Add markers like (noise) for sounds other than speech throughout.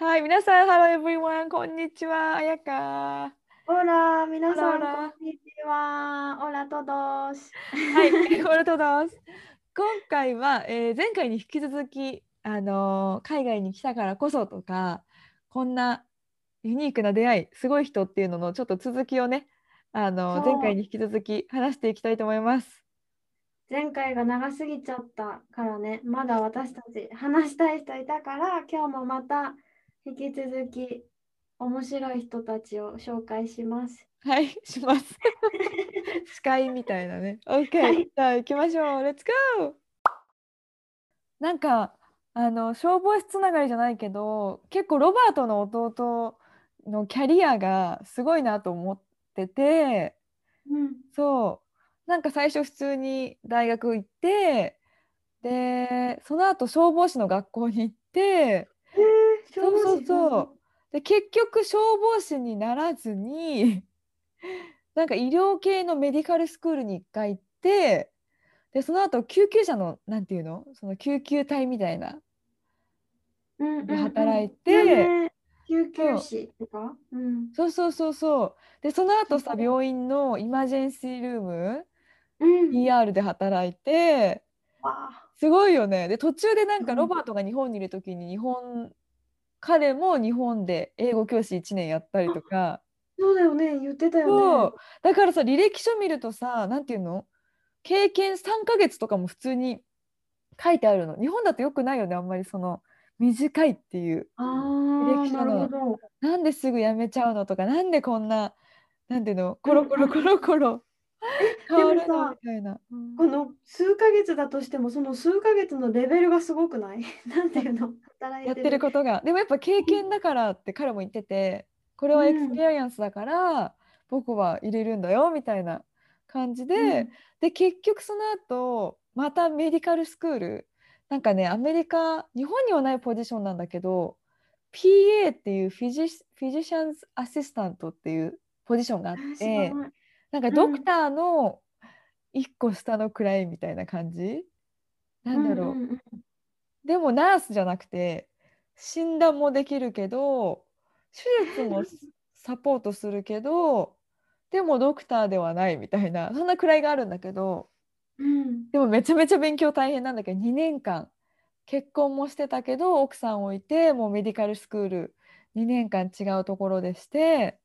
はい、皆さん、Hello everyone! こんにちは、彩香。Hola 皆さん.こんにちは Hola todos はい、コルトドス。今回は、えー前回に引き続き、あのー海外に来たからこそとか、こんなユニークな出会い、すごい人っていうののちょっと続きをね、あのー前回に引き続き話していきたいと思います。前回が長すぎちゃったからねまだ私たち話したい人いたから今日もまた引き続き面白い人たちを紹介しますはい、します。(laughs) 司会みたいなね。OK、はいじゃあ行きましょう。レッツゴーなんか、あの、消防士つながりじゃないけど、結構ロバートの弟のキャリアがすごいなと思ってて、うんそう、なんか最初普通に大学行って、で、その後消防士の学校に行って、えー、そうそうそう。で、結局消防士にならずに、(laughs) なんか医療系のメディカルスクールに一回行って、で、その後救急車の、なんていうの？その救急隊みたいな、でうんうんうん。働いて。有名救急士とか？うん。そうそうそうそう。で、その後さ、病院のイマージェンシールーム、うん。ER で働いて、すごいよね。で、途中でなんかうん。ロバートが日本にいる時に日本、彼も日本で英語教師1年やったりとか、そうだよね。言ってたそよう、だからさ、履歴書見るとさ、なんていうの？経験3ヶ月とかも普通に書いてあるの。日本だとよくないよね、あんまりその短いっていう。履歴書の。なんですぐ辞めちゃうのとか、なんでこんな、なんていうの、コロコロコロコロ変わるのでもさみたいな。うん。この数ヶ月だとしてもその数ヶ月のレベルがすごくない？(laughs) なんていうの？働いてやってることが。でもやっぱ経験だからって彼も言ってて、これは experience だから、僕は入れるんだよみたいな感じで、で結局その後またメディカルスクール。なんかねアメリカ日本にはないポジションなんだけど PA っていうフィジフィジシャンズアシスタントっていうポジションがあってらなんかドクターの一個下の位みたいな感じ？なんだろう、うんうんうんでもナースじゃなくて診断もできるけど手術も (laughs) サポートするけどでもドクターではないみたいなそんな位があるんだけどうん。でもめちゃめちゃ勉強大変なんだけど2年間結婚もしてたけど奥さんをいてもうメディカルスクール2年間違うところでして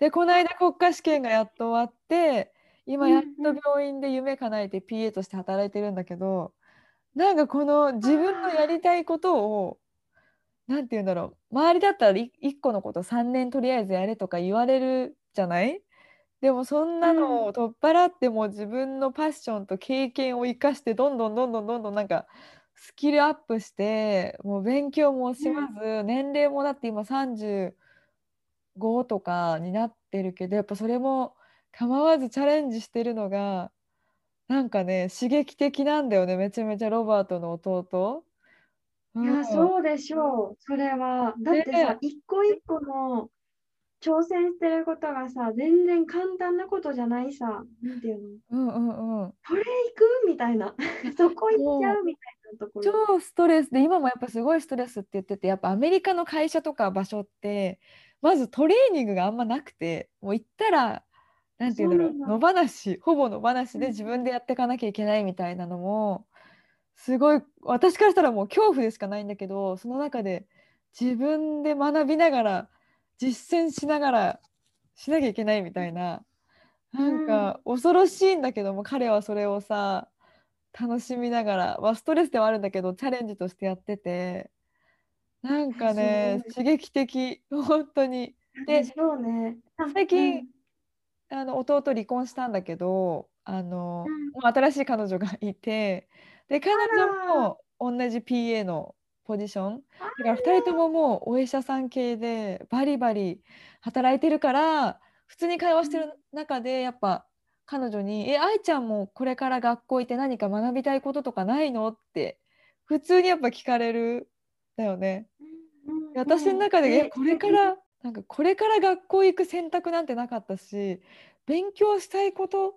でこの間国家試験がやっと終わって今やっと病院で夢叶えて PA として働いてるんだけどなんかこの自分のやりたいことをなんて言うんだろう周りだったら1個のこと3年とりあえずやれとか言われるじゃない？でもそんなのを取っ払っても自分のパッションと経験を生かしてどんどんどんどんどんどんなんかスキルアップしてもう勉強もしまず、年齢もだって今35とかになってるけどやっぱそれも構わずチャレンジしてるのがなんかね刺激的なんだよねめちゃめちゃロバートの弟。いや、うんそうでしょう。それは。だってさね、一個一個の挑戦してることがさ、全然簡単なことじゃないさ。なんていうの？うんうんうんこれ行く？みたいな。そこ行っちゃうみたいなところ。超ストレスで今もやっぱすごいストレスって言っててやっぱアメリカの会社とか場所ってまずトレーニングがあんまなくてもう行ったらなんて言うんだろう野放しほぼ野放しうん。で自分でやっていかなきゃいけないみたいなのもすごい私からしたらもう恐怖でしかないんだけどその中で自分で学びながら実践しながらしなきゃいけないみたいななんか恐ろしいんだけども彼はそれをさ楽しみながら、まあ、ストレスではあるんだけどチャレンジとしてやっててなんかねす刺激的。(laughs) 本当に。ででしょうね。最近あの弟離婚したんだけどあの、うん。もう新しい彼女がいてで彼女も同じ PA のポジション。だから2人とももうお医者さん系でバリバリ働いてるから普通に会話してる中でやっぱ彼女に「え愛ちゃんもこれから学校行って何か学びたいこととかないの?」って普通にやっぱ聞かれるだよね。私の中で、えこれからなんかこれから学校行く選択なんてなかったし勉強したいこと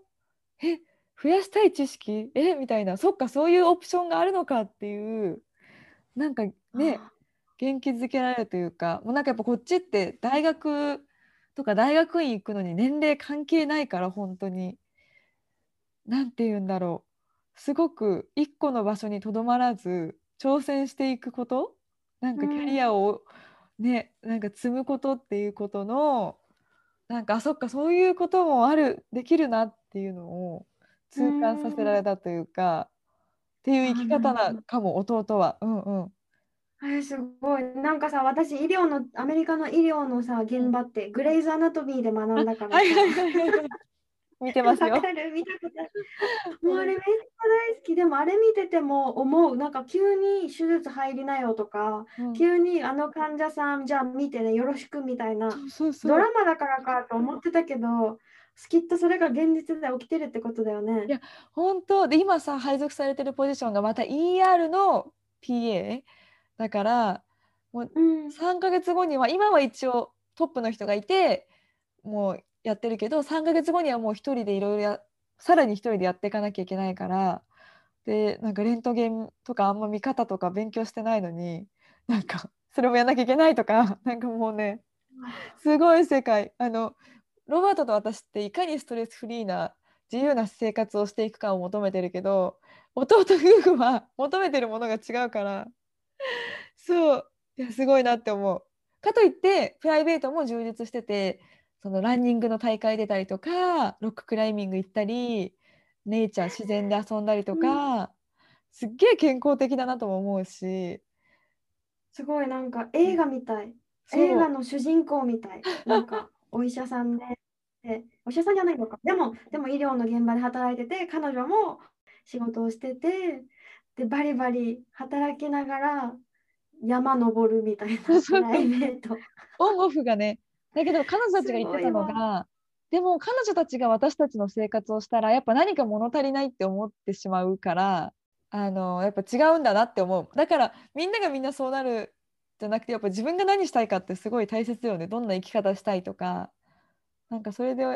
え増やしたい知識えみたいなそっかそういうオプションがあるのかっていうなんかね元気づけられるというかもうなんかやっぱこっちって大学とか大学院行くのに年齢関係ないから本当に。何て言うんだろう。すごく一個の場所にとどまらず挑戦していくことなんかキャリアをね、なんか積むことっていうことのなんかあそっかそういうこともあるできるなっていうのを痛感させられたというかっていう生き方なかも弟は。うんうんえすごい。なんかさ、私、医療の、アメリカの医療のさ、現場って、グレイズ・アナトミーで学んだからさ。はいはいはい見てますよ。見たこ。もうあれめっちゃ大好き。でもあれ見てても思う。なんか急に手術入りなよとか、うん、急にあの患者さんじゃあ見てね、よろしくみたいな。そうそうドラマだからかと思ってたけど、きっとそれが現実で起きてるってことだよね。いや、本当で、今さ、配属されてるポジションがまた ER の PA だから、もう3ヶ月後には、今は一応トップの人がいて、もうやってるけど3ヶ月後にはもう一人でいろいろやさらに一人でやっていかなきゃいけないからでなんかレントゲンとかあんま見方とか勉強してないのになんかそれもやんなきゃいけないとか (laughs) なんかもうねすごい世界あのロバートと私っていかにストレスフリーな自由な生活をしていくかを求めてるけど弟夫婦は求めてるものが違うからそういやすごいなって思う。かといってプライベートも充実しててそのランニングの大会出たりとかロッククライミング行ったりネイチャー自然で遊んだりとか、うん、すっげえ健康的だなとも思うし。すごいなんか映画みたい。映画の主人公みたい。なんかお医者さんで。でお医者さんじゃないのか。でもでも医療の現場で働いてて彼女も仕事をしててでバリバリ働きながら山登るみたいな (laughs) プライベート。オンオフがねだけど彼女たちが言ってたのがでも彼女たちが私たちの生活をしたらやっぱ何か物足りないって思ってしまうからあのやっぱ違うんだなって思う。だからみんながみんなそうなるじゃなくてやっぱ自分が何したいかってすごい大切よね。どんな生き方したいとか。なんかそれでか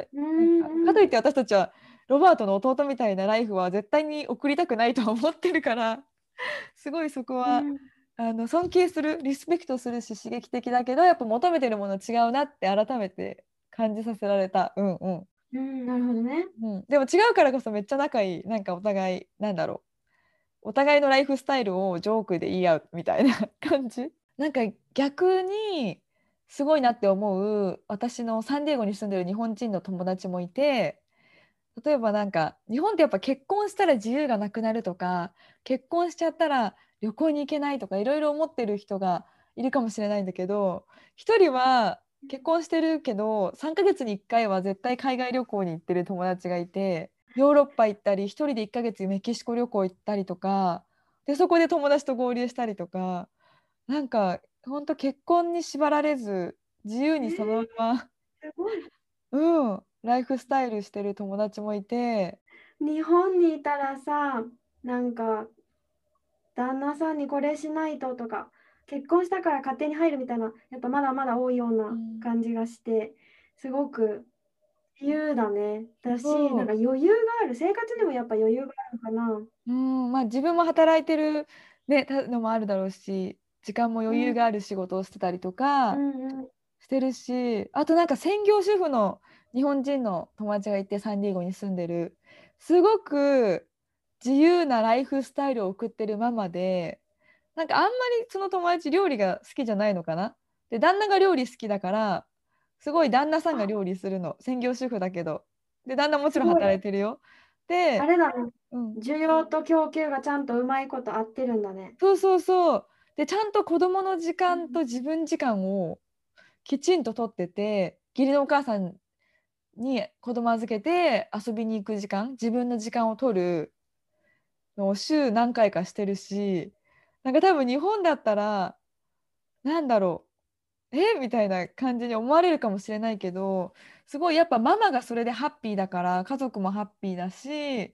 かといって私たちはロバートの弟みたいなライフは絶対に送りたくないと思ってるからすごいそこはあの尊敬するリスペクトするし刺激的だけどやっぱ求めてるもの違うなって改めて感じさせられた。うんうん。うん、なるほどね、うん、でも違うからこそめっちゃ仲いいなんかお互いなんだろう。お互いのライフスタイルをジョークで言い合うみたいな感じ。(laughs) なんか逆にすごいなって思う私のサンディエゴに住んでる日本人の友達もいて例えばなんか日本ってやっぱ結婚したら自由がなくなるとか結婚しちゃったら旅行に行けないとかいろいろ思ってる人がいるかもしれないんだけど1人は結婚してるけど3ヶ月に1回は絶対海外旅行に行ってる友達がいてヨーロッパ行ったり1人で1ヶ月メキシコ旅行行ったりとかでそこで友達と合流したりとかなんかほんと結婚に縛られず自由にそのまま、えー、うんライフスタイルしてる友達もいて。日本にいたらさなんか旦那さんにこれしないととか結婚したから勝手に入るみたいなやっぱまだまだ多いような感じがして、すごく自由だね。だしなんか余裕がある生活にもやっぱ余裕があるかな。うんまあ自分も働いてる、ね、のもあるだろうし時間も余裕がある仕事をしてたりとかしてるし、うんうん、あとなんか専業主婦の日本人の友達がいてサンディエゴに住んでる。すごく自由なライフスタイルを送ってるママでなんかあんまりその友達料理が好きじゃないのかな。で旦那が料理好きだからすごい旦那さんが料理するの。専業主婦だけど。で旦那もちろん働いてるよ。であれだね、うん、需要と供給がちゃんとうまいこと合ってるんだね。そうそうそう。でちゃんと子供の時間と自分時間をきちんととってて義理のお母さんに子供預けて遊びに行く時間自分の時間を取るのを週何回かしてるしなんか多分日本だったらなんだろうえ？みたいな感じに思われるかもしれないけどすごいやっぱママがそれでハッピーだから家族もハッピーだし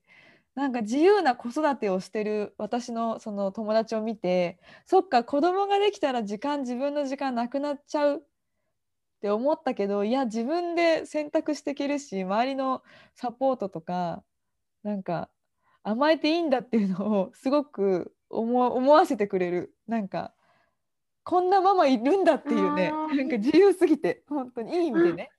なんか自由な子育てをしてる私のその友達を見てそっか子供ができたら時間自分の時間なくなっちゃうって思ったけどいや自分で選択していけるし周りのサポートとかなんか甘えていいんだっていうのをすごく思思わせてくれる。なんかこんなママいるんだっていうねなんか自由すぎて本当にいい意味でね。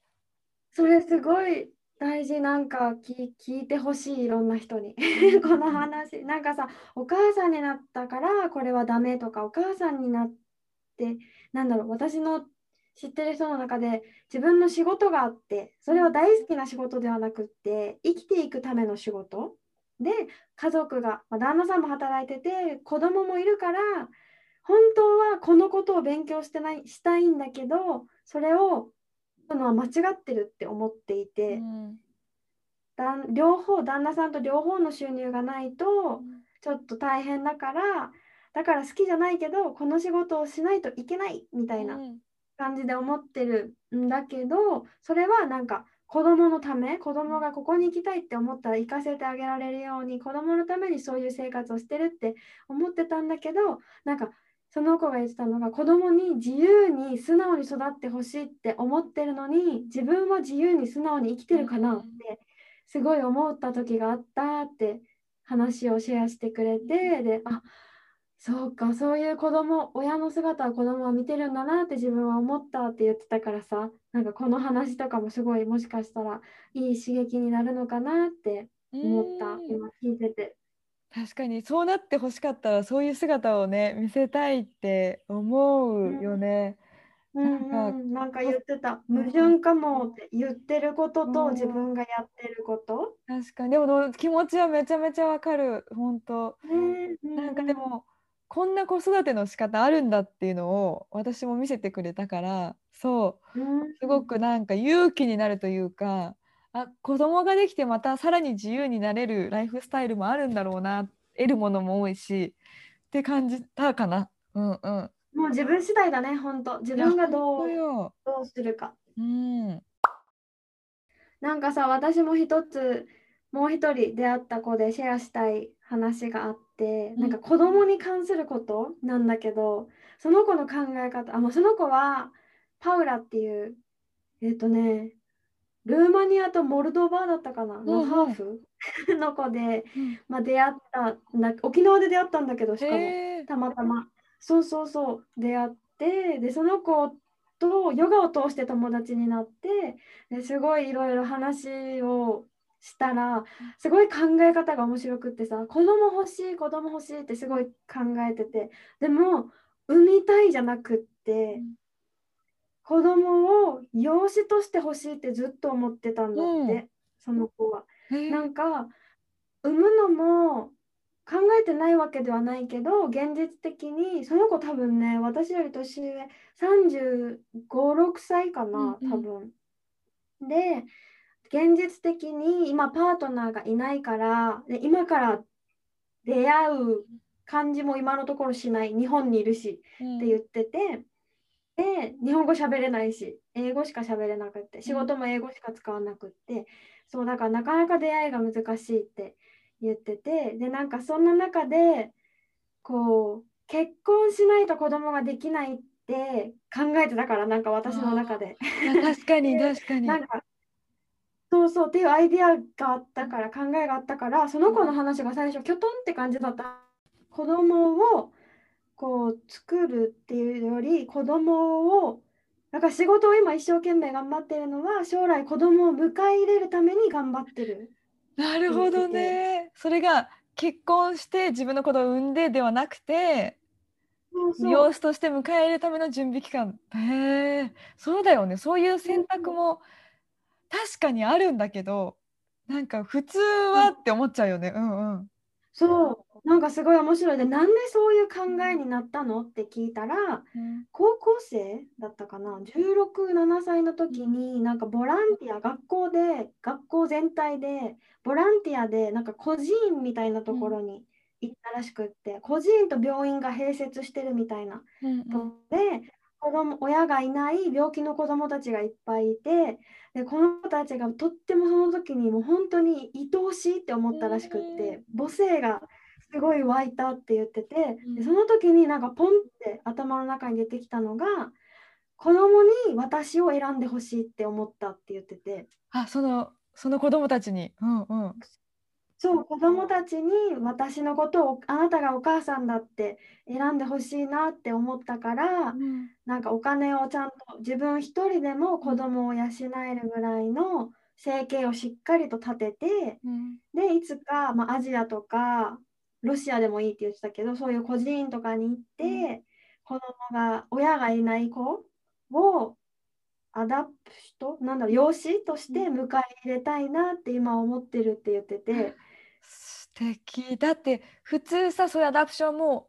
それすごい大事なんか聞聞いてほしいいろんな人に。(laughs) この話。なんかさお母さんになったからこれはダメとかお母さんになってなんだろう私の知ってる人の中で自分の仕事があってそれは大好きな仕事ではなくって生きていくための仕事。で家族が、まあ、旦那さんも働いてて子供もいるから本当はこのことを勉強してないしたいんだけどそれをのは間違ってるって思っていて、うん。だん両方旦那さんと両方の収入がないとちょっと大変だからだから好きじゃないけどこの仕事をしないといけないみたいな。うん感じで思ってるんだけどそれはなんか子供のため子供がここに行きたいって思ったら行かせてあげられるように子供のためにそういう生活をしてるって思ってたんだけどなんかその子が言ってたのが子供に自由に素直に育ってほしいって思ってるのに自分は自由に素直に生きてるかなってすごい思った時があったって話をシェアしてくれてであそうかそういう子供親の姿を子供は見てるんだなって自分は思ったって言ってたからさなんかこの話とかもすごいもしかしたらいい刺激になるのかなって思ったうん。今聞いてて。確かにそうなってほしかったらそういう姿をね見せたいって思うよね。うんなんかうん、なんか言ってた。うん。矛盾かもって言ってることとうん。自分がやってること。確かに。でもど気持ちはめちゃめちゃわかる。本当。ねなんかでもこんな子育ての仕方あるんだっていうのを私も見せてくれたからそううんすごくなんか勇気になるというかあ子供ができてまたさらに自由になれるライフスタイルもあるんだろうな得るものも多いしって感じたかな。うんうん。もう自分次第だね本当自分がどそう。どうするか。うん。なんかさ、私も一つ、もう一人出会った子でシェアしたい話があって、うん。なんか子供に関することなんだけど、その子の考え方、あ、もうその子はパウラっていう、えっとね、ルーマニアとモルドバだったかな、のうん。ハーフ？(laughs) の子で、うん。まあ、出会った沖縄で出会ったんだけど、しかも。たまたま。そうそうそう。出会ってでその子とヨガを通して友達になってですごいいろいろ話をしたらすごい考え方が面白くってさ子供欲しい子供欲しいってすごい考えててでも産みたいじゃなくってうん。子供を養子として欲しいってずっと思ってたんだって、うん。その子は。なんか産むのも考えてないわけではないけど現実的にその子多分ね私より年上3 5 6歳かなうんうん。多分。で現実的に今パートナーがいないからで今から出会う感じも今のところしない。日本にいるしうん。って言ってて、で日本語喋れないし英語しか喋れなくって仕事も英語しか使わなくって、そうだからなかなか出会いが難しいって言っててでなんかそんな中でこう結婚しないと子供ができないって考えてたからなんか私の中で。確かに (laughs) 確かに。なんかそうそうっていうアイディアがあったから考えがあったからその子の話が最初キョトンって感じだった子供をこう作るっていうより子供をなんか仕事を今一生懸命頑張ってるのは将来子供を迎え入れるために頑張ってる。なるほどね。それが結婚して自分の子供を産んでではなくてそうそう養子として迎え入れるための準備期間。へえ、そうだよね。そういう選択も確かにあるんだけど、なんか普通はって思っちゃうよね。うんうん。そう。なんかすごい面白い。でなんでそういう考えになったのって聞いたら高校生だったかな？1617歳の時になんかボランティア学校で学校全体でボランティアでなんか孤児院みたいなところに行ったらしくって孤児院と病院が併設してるみたいなうんうん。で子供親がいない病気の子供たちがいっぱいいてでこの子たちがとってもその時にもう本当に愛おしいって思ったらしくって母性がすごい湧いたって言っててうんでその時になんかポンって頭の中に出てきたのが子供に私を選んでほしいって思ったって言っててあそのその子供たちに。うんうん。そう子供たちに私のことをあなたがお母さんだって選んでほしいなって思ったからうん。なんかお金をちゃんと自分一人でも子供を養えるぐらいの生計をしっかりと立ててうん。でいつか、まあ、アジアとかロシアでもいいって言ってたけどそういう孤児院とかに行って、うん。子供が親がいない子を adopt？なんだろう養子として迎え入れたいなって今思ってるって言ってて。(laughs) 素敵。だって普通さそういう adoption も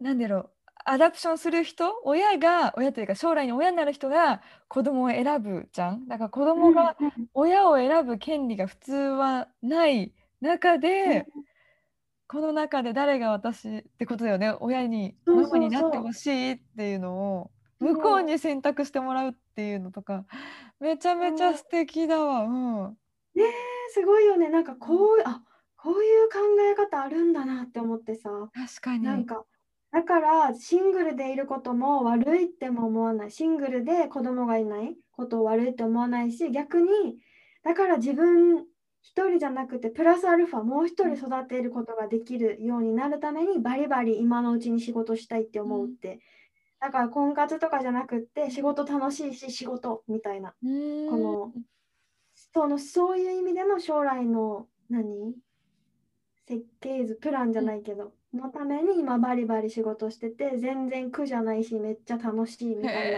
なんだろう。 adoption する人親が親というか将来に親になる人が子供を選ぶじゃん。だから子供がうん親を選ぶ権利が普通はない中で、この中で誰が私ってことだよね。親にママになってほしいっていうのを向こうに選択してもらうっていうのとかめちゃめちゃ素敵だわ。うん。ねえすごいよね。なんかこうあこういう考え方あるんだなって思ってさ。確かに。なんかだからシングルでいることも悪いっても思わない。シングルで子供がいない。ことを悪いって思わないし逆にだから自分一人じゃなくてプラスアルファもう一人育てることができるようになるためにバリバリ今のうちに仕事したいって思うって、だから婚活とかじゃなくって仕事楽しいし仕事みたいな。このそのそういう意味での将来の何？設計図プランじゃないけど、のために今バリバリ仕事してて全然苦じゃないしめっちゃ楽しいみたい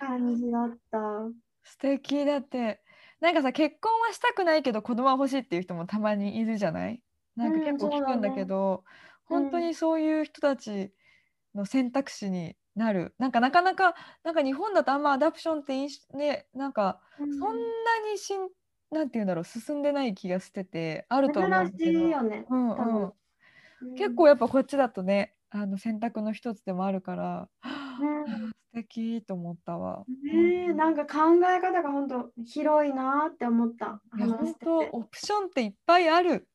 な感じだった。素敵だって。なんかさ結婚はしたくないけど子供は欲しいっていう人もたまにいるじゃない？なんかうん結構聞くんだけど、そうだね。本当にそういう人たちの選択肢になるなんかなかなかなんか日本だとあんまアダプションって印象ねなんかそんなにしんなんて言うんだろう進んでない気がしててあると思うけどいよね。うんうん、結構やっぱこっちだとねあの選択の一つでもあるから、うん (laughs) 素敵と思ったわ。ねえなんか考え方が本当広いなって思った。いや本当オプションっていっぱいある。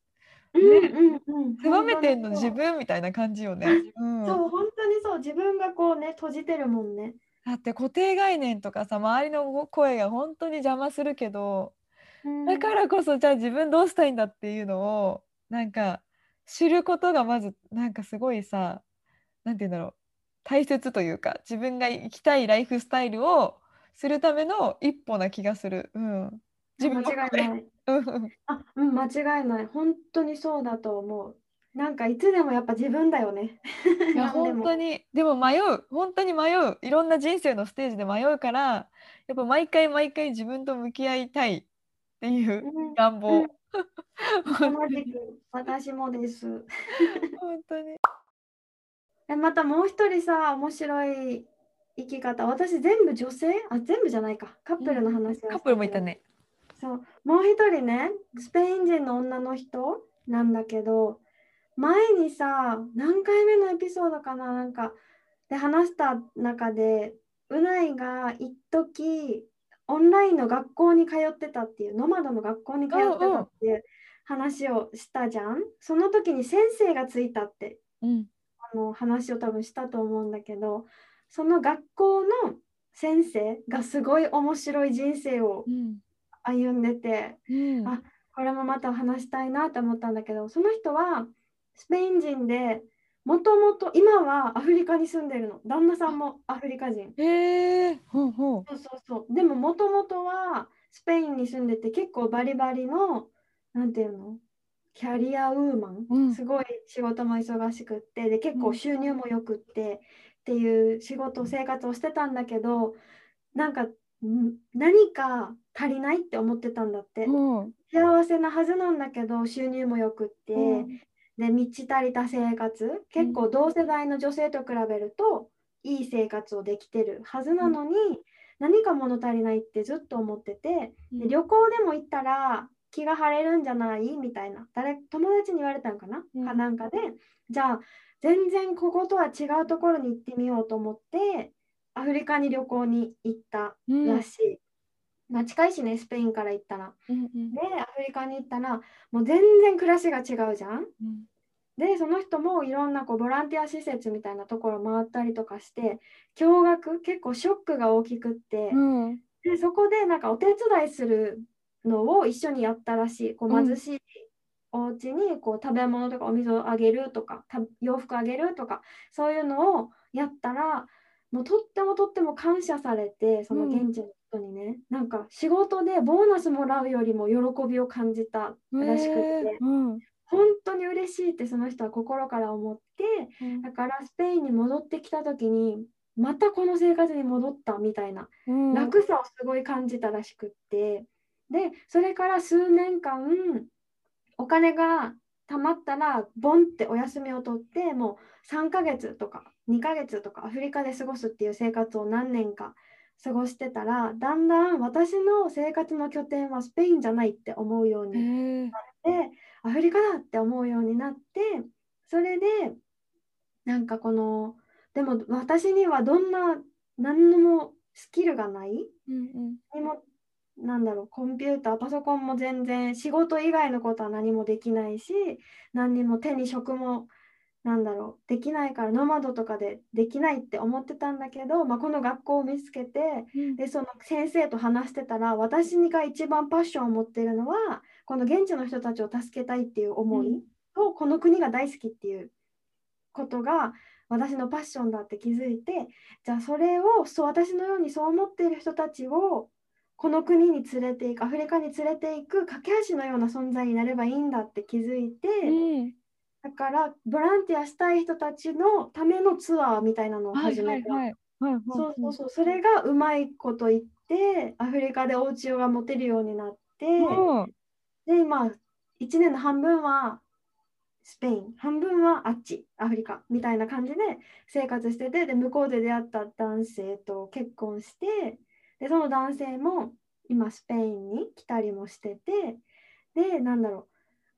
うんうんうん。狭めてんの自分みたいな感じよね。うん、そう、本当にそう。自分がこうね、閉じてるもんね。だって固定概念とかさ周りの声が本当に邪魔するけどだからこそじゃあ自分どうしたいんだっていうのをなんか知ることがまずなんかすごいさなんて言うんだろう大切というか自分が生きたいライフスタイルをするための一歩な気がする。うん、自分の間違いない。うんあ、うん、間違いない。本当にそうだと思う。なんかいつでもやっぱ自分だよね。いや (laughs) 本当にでも迷う本当に迷ういろんな人生のステージで迷うからやっぱ毎回毎回自分と向き合いたいっていううん願望、うん本同じく私もです。(laughs) 当にえまたもう一人さ、面白い生き方。私全部女性？あ、全部じゃないか。カップルの話はカップルもいたねそう、もう一人ね、スペイン人の女の人なんだけど、前にさ、何回目のエピソードかな、なんか、で話した中で、うないが一時オンラインの学校に通ってたっていう、ノマドの学校に通ってたっていう話をしたじゃん。その時に先生がついたってうん。あの話を多分したと思うんだけど、その学校の先生がすごい面白い人生をうん歩んでて、うん。あこれもまた話したいなと思ったんだけどその人はスペイン人でもともと今はアフリカに住んでるの。旦那さんもアフリカ人。へえほうほう。そうそうそう。でももともとはスペインに住んでて結構バリバリのなんていうの？キャリアウーマン、うん。すごい仕事も忙しくってで結構収入もよくってっていう仕事生活をしてたんだけどなんかん何か足りないって思ってたんだって。うん。幸せなはずなんだけど収入もよくって、うん。で満ち足りた生活。結構同世代の女性と比べるといい生活をできてるはずなのに、何か物足りないってずっと思ってて、で旅行でも行ったら気が晴れるんじゃない？みたいな。誰友達に言われたんかな、うん。かなんかで。じゃあ全然こことは違うところに行ってみようと思ってアフリカに旅行に行ったうんらしい。まあ近いしねスペインから行ったら。うんうんでアフリカに行ったらもう全然暮らしが違うじゃん。うんでその人もいろんなこうボランティア施設みたいなところ回ったりとかして驚愕結構ショックが大きくって、うんでそこでなんかお手伝いするのを一緒にやったらしいこううん貧しいお家にこう食べ物とかお水をあげるとかた洋服あげるとかそういうのをやったらもうとってもとっても感謝されてその現地の人にね、なんか仕事でボーナスもらうよりも喜びを感じたらしくって、へーうん。本当に嬉しいってその人は心から思ってだからスペインに戻ってきた時にまたこの生活に戻ったみたいなうん。楽さをすごい感じたらしくってでそれから数年間お金が貯まったらボンってお休みを取ってもう3ヶ月とか2ヶ月とかアフリカで過ごすっていう生活を何年か過ごしてたらだんだん私の生活の拠点はスペインじゃないって思うようにへー。でアフリカだって思うようになってそれでなんかこのでも私にはどんな何のもスキルがないうんうんなんだろうコンピューターパソコンも全然仕事以外のことは何もできないし何にも手に職もなんだろうできないからノマドとかでできないって思ってたんだけど、まあ、この学校を見つけてうん。でその先生と話してたら私が一番パッションを持ってるのはこの現地の人たちを助けたいっていう思いと、この国が大好きっていうことが私のパッションだって気づいてじゃあそれをそう私のようにそう思っている人たちをこの国に連れていくアフリカに連れていく架け橋のような存在になればいいんだって気づいて、うん。だからボランティアしたい人たちのためのツアーみたいなのをはい始めた。そうそうそう、それがうまいこと言って、アフリカでお家が持てるようになって、うん。で、今、1年の半分はスペイン、半分はあっち、アフリカみたいな感じで生活してて、で、向こうで出会った男性と結婚して、で、その男性も今、スペインに来たりもしてて、で、なんだろう、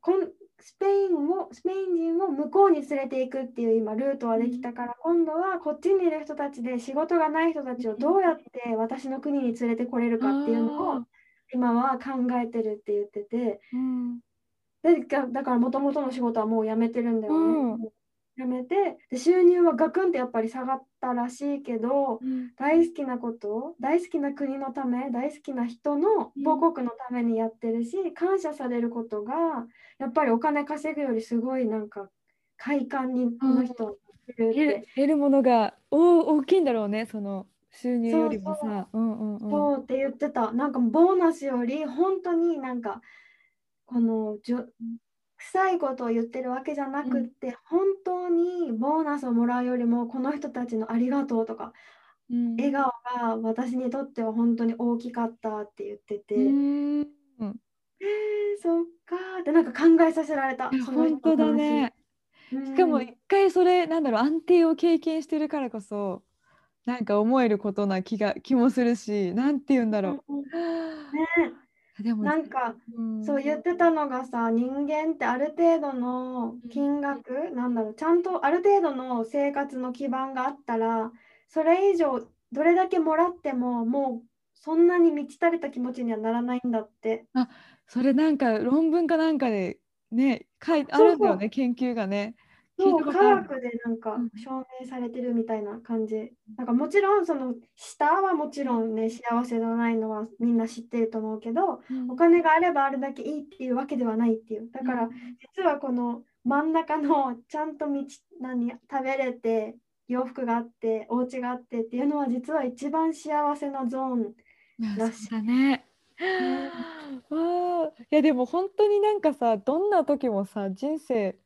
こんスペインをスペイン人を向こうに連れていくっていう今ルートはできたから、今度はこっちにいる人たちで仕事がない人たちをどうやって私の国に連れてこれるかっていうのを今は考えてるって言ってて。うん。でがだからもともとの仕事はもう辞めてるんだよね。うん辞めてで収入はガクンってやっぱり下がったらしいけどうん。大好きなこと大好きな国のため大好きな人のうん。母国のためにやってるし、感謝されることがやっぱりお金稼ぐよりすごいなんか快感にこの人はるって、得る得るものがお大きいんだろうねその収入よりもさ。うんうんうん。そうって言ってた。なんかボーナスより本当になんかこのじょ臭いことを言ってるわけじゃなくって、本当にボーナスをもらうよりもこの人たちのありがとうとかうん。笑顔が私にとっては本当に大きかったって言ってて、うーん。えー、そっかーってなんか考えさせられた本当だね。うん。しかも一回それなんだろう安定を経験してるからこそなんか思えることな気が気もするしなんて言うんだろう。んうね (laughs) でもなんかうん。そう言ってたのがさ人間ってある程度の金額、なんだろうちゃんとある程度の生活の基盤があったらそれ以上どれだけもらってももうそんなに満ち足りた気持ちにはならないんだって。それなんか論文かなんかでね書いてあるんだよね研究がねそう科学でなんかうん証明されてるみたいな感じ。なんかもちろんその下はもちろんね幸せじゃないのはみんな知ってると思うけどうんお金があればあるだけいいっていうわけではないっていう。だからうん実はこの真ん中のちゃんと道何食べれて洋服があってお家があってっていうのは実は一番幸せなゾーン。らしいそうだね。わあ、いやでも本当になんかさ、どんな時もさ、人生、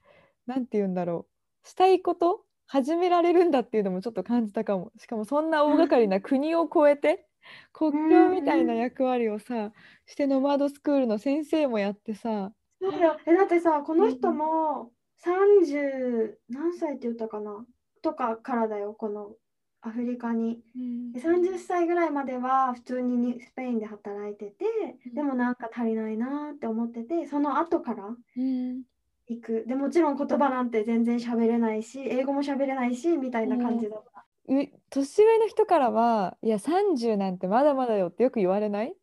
なんて言うんだろう、したいこと始められるんだっていうのもちょっと感じたかも。しかもそんな大掛かりな国を越えて、国境みたいな役割をさ、してノマドスクールの先生もやってさ、そうだよ。えだってさこの人も30何歳って言ったかな？とかからだよこのアフリカに。うん。で30歳ぐらいまでは普通ににスペインで働いてて、うん。でもなんか足りないなって思ってて、その後からうん行く。でもちろん言葉なんて全然喋れないし、英語も喋れないし、みたいな感じだった。う年上の人からはいや30なんてまだまだよってよく言われない？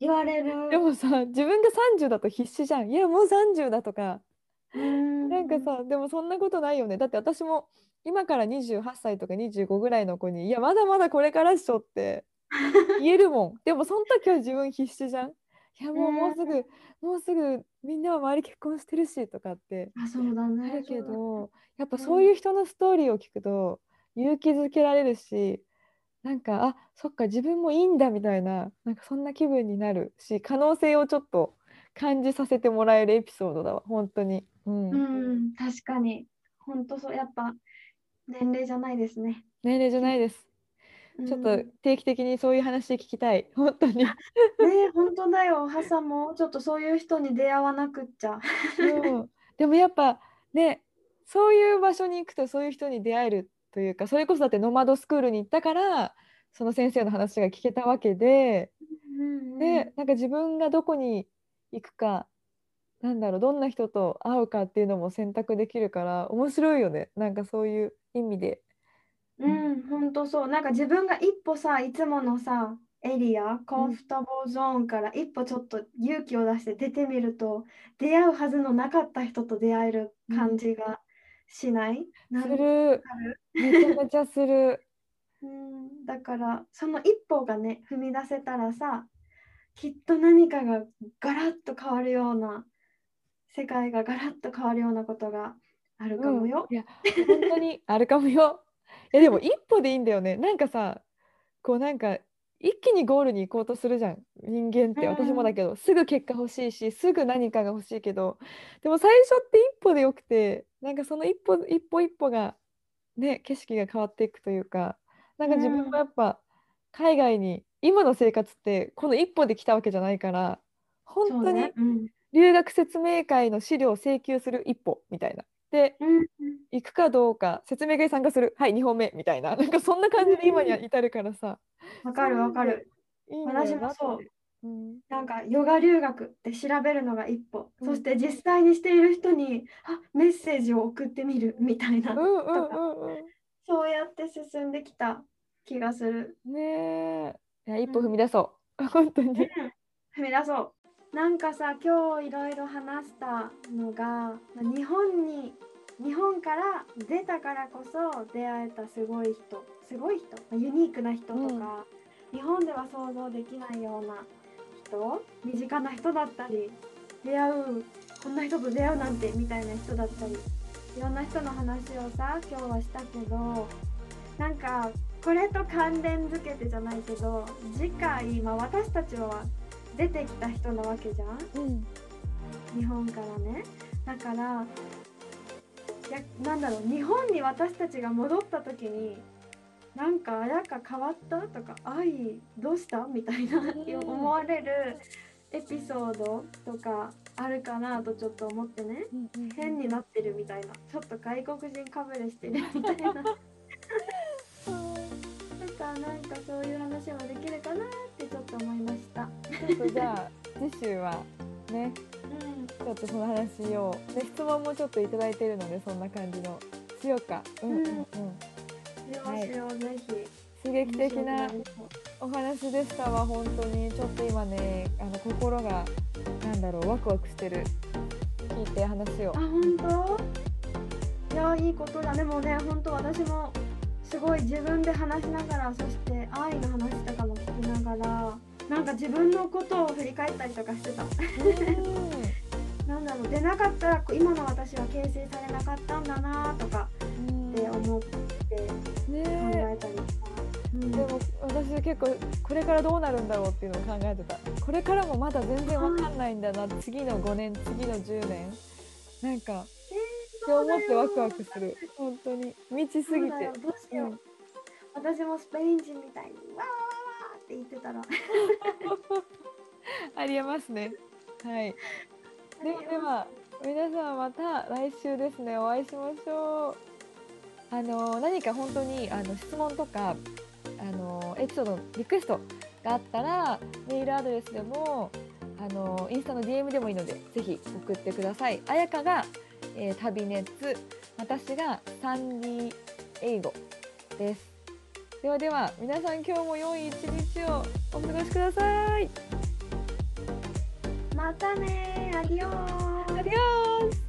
言われる。でもさ自分が30だと必死じゃん。いやもう30だとか。ん。なんかさでもそんなことないよね。だって私も今から28歳とか25ぐらいの子にいやまだまだこれからっしょって言えるもん。(laughs) でもその時は自分必死じゃん。いやもううんもうすぐもうすぐみんなは周り結婚してるしとかってあ、そうだね。あるけそうだねどやっぱうんそういう人のストーリーを聞くと勇気づけられるしなんかあそっか自分もいいんだみたいななんかそんな気分になるし可能性をちょっと感じさせてもらえるエピソードだわ本当に。うんうん、確かに。本当そう、やっぱ年齢じゃないですね。年齢じゃないです。ちょっとうん定期的にそういう話聞きたい。(laughs) 本当に。ねえ、本当だよ。ハサもちょっとそういう人に出会わなくっちゃ。うん、でもやっぱね、そういう場所に行くとそういう人に出会えるというか、それこそだってノマドスクールに行ったから、その先生の話が聞けたわけで、うんで、なんか自分がどこに行くか、なんだろう、どんな人と会うかっていうのも選択できるから、面白いよね。なんかそういう意味で。うん、本当そう。なんか自分が一歩さ、いつものさ、エリア、コンフォタボーゾーンから一歩ちょっと勇気を出して出てみると、出会うはずのなかった人と出会える感じがしない、なんすかる？めちゃめちゃする。(laughs) うん、だからその一歩がね踏み出せたらさきっと何かがガラッと変わるような世界がガラッと変わるようなことがあるかもようん、。いや本当にあるかもよ。(laughs) いやでも一歩でいいんだよね。なんかさこうなんか一気にゴールに行こうとするじゃん。人間ってうん。私もだけど、すぐ結果欲しいしすぐ何かが欲しいけど。でも最初って一歩でよくてなんかその一歩一歩一歩がね景色が変わっていくというか。なんか自分うんもやっぱ海外に今の生活ってこの一歩で来たわけじゃないから本当に留学説明会の資料を請求する一歩みたいな。でうん行くかどうか説明会に参加する。はい2本目みたいな。なんかそんな感じで今には至るからさ。わかるわかる。私もそう。うん。なんかヨガ留学って調べるのが一歩、うん。そして実際にしている人にあメッセージを送ってみる。みたいな、うんうんうんうそうやって進んできた気がする。んねえ。一歩踏み出そう。本当に。踏み出そう。なんかさ今日いろいろ話したのがまあ日本に日本から出たからこそ出会えたすごい人すごい人、まあユニークな人とか、日本では想像できないような人身近な人だったり出会うこんな人と出会うなんてみたいな人だったりいろんな人の話をさ今日はしたけどなんかこれと関連づけてじゃないけど次回、まあ、私たちは出てきた人なわけじゃん？うん。日本からね。だからいやなんだろう日本に私たちが戻った時になんかあやか変わった？とか愛どうした？みたいなうん。思われるエピソードとかあるかなとちょっと思ってね。変になってるみたいな。ちょっと外国人かぶれしてるみたいななんかそういう話もできるかなってちょっと思いました。ちょっとじゃあ次週はねうん。ちょっとその話をで質問もちょっといただいてるのでそんな感じのしようか。うんうんうん。しようしよう、ぜひ。刺激的なお話でしたわ本当に。ちょっと今ねあの心がなんだろうワクワクしてる。聞いて話を。あ、本当？いや、いいことだ。でもね、本当私もすごい自分で話しながら、そして愛の話とかも聞きながら、なんか自分のことを振り返ったりとかしてた。(laughs) なんだろう、出なかったら今の私は形成されなかったんだなとかうん。って思って考ねえ。たりした。うん。でも私結構これからどうなるんだろうっていうのを考えてた。これからもまだ全然わかんないんだな。次の5年次の10年。なんかって思ってワクワクする。本当に。未知すぎて。どうしよう、うん。私もスペイン人みたいにわーわーわーって言ってたら。(laughs) ありえますね。はい。ででは皆さんまた来週ですね。お会いしましょう。あの何か本当にあの質問とかあのエピソードのリクエストがあったらメールアドレスでもあのインスタの DM でもいいのでぜひ送ってください。あやかが、えー、旅熱私がサンディ英語です。ではでは皆さん今日も良い一日をお過ごしください。またねアディオーアディオー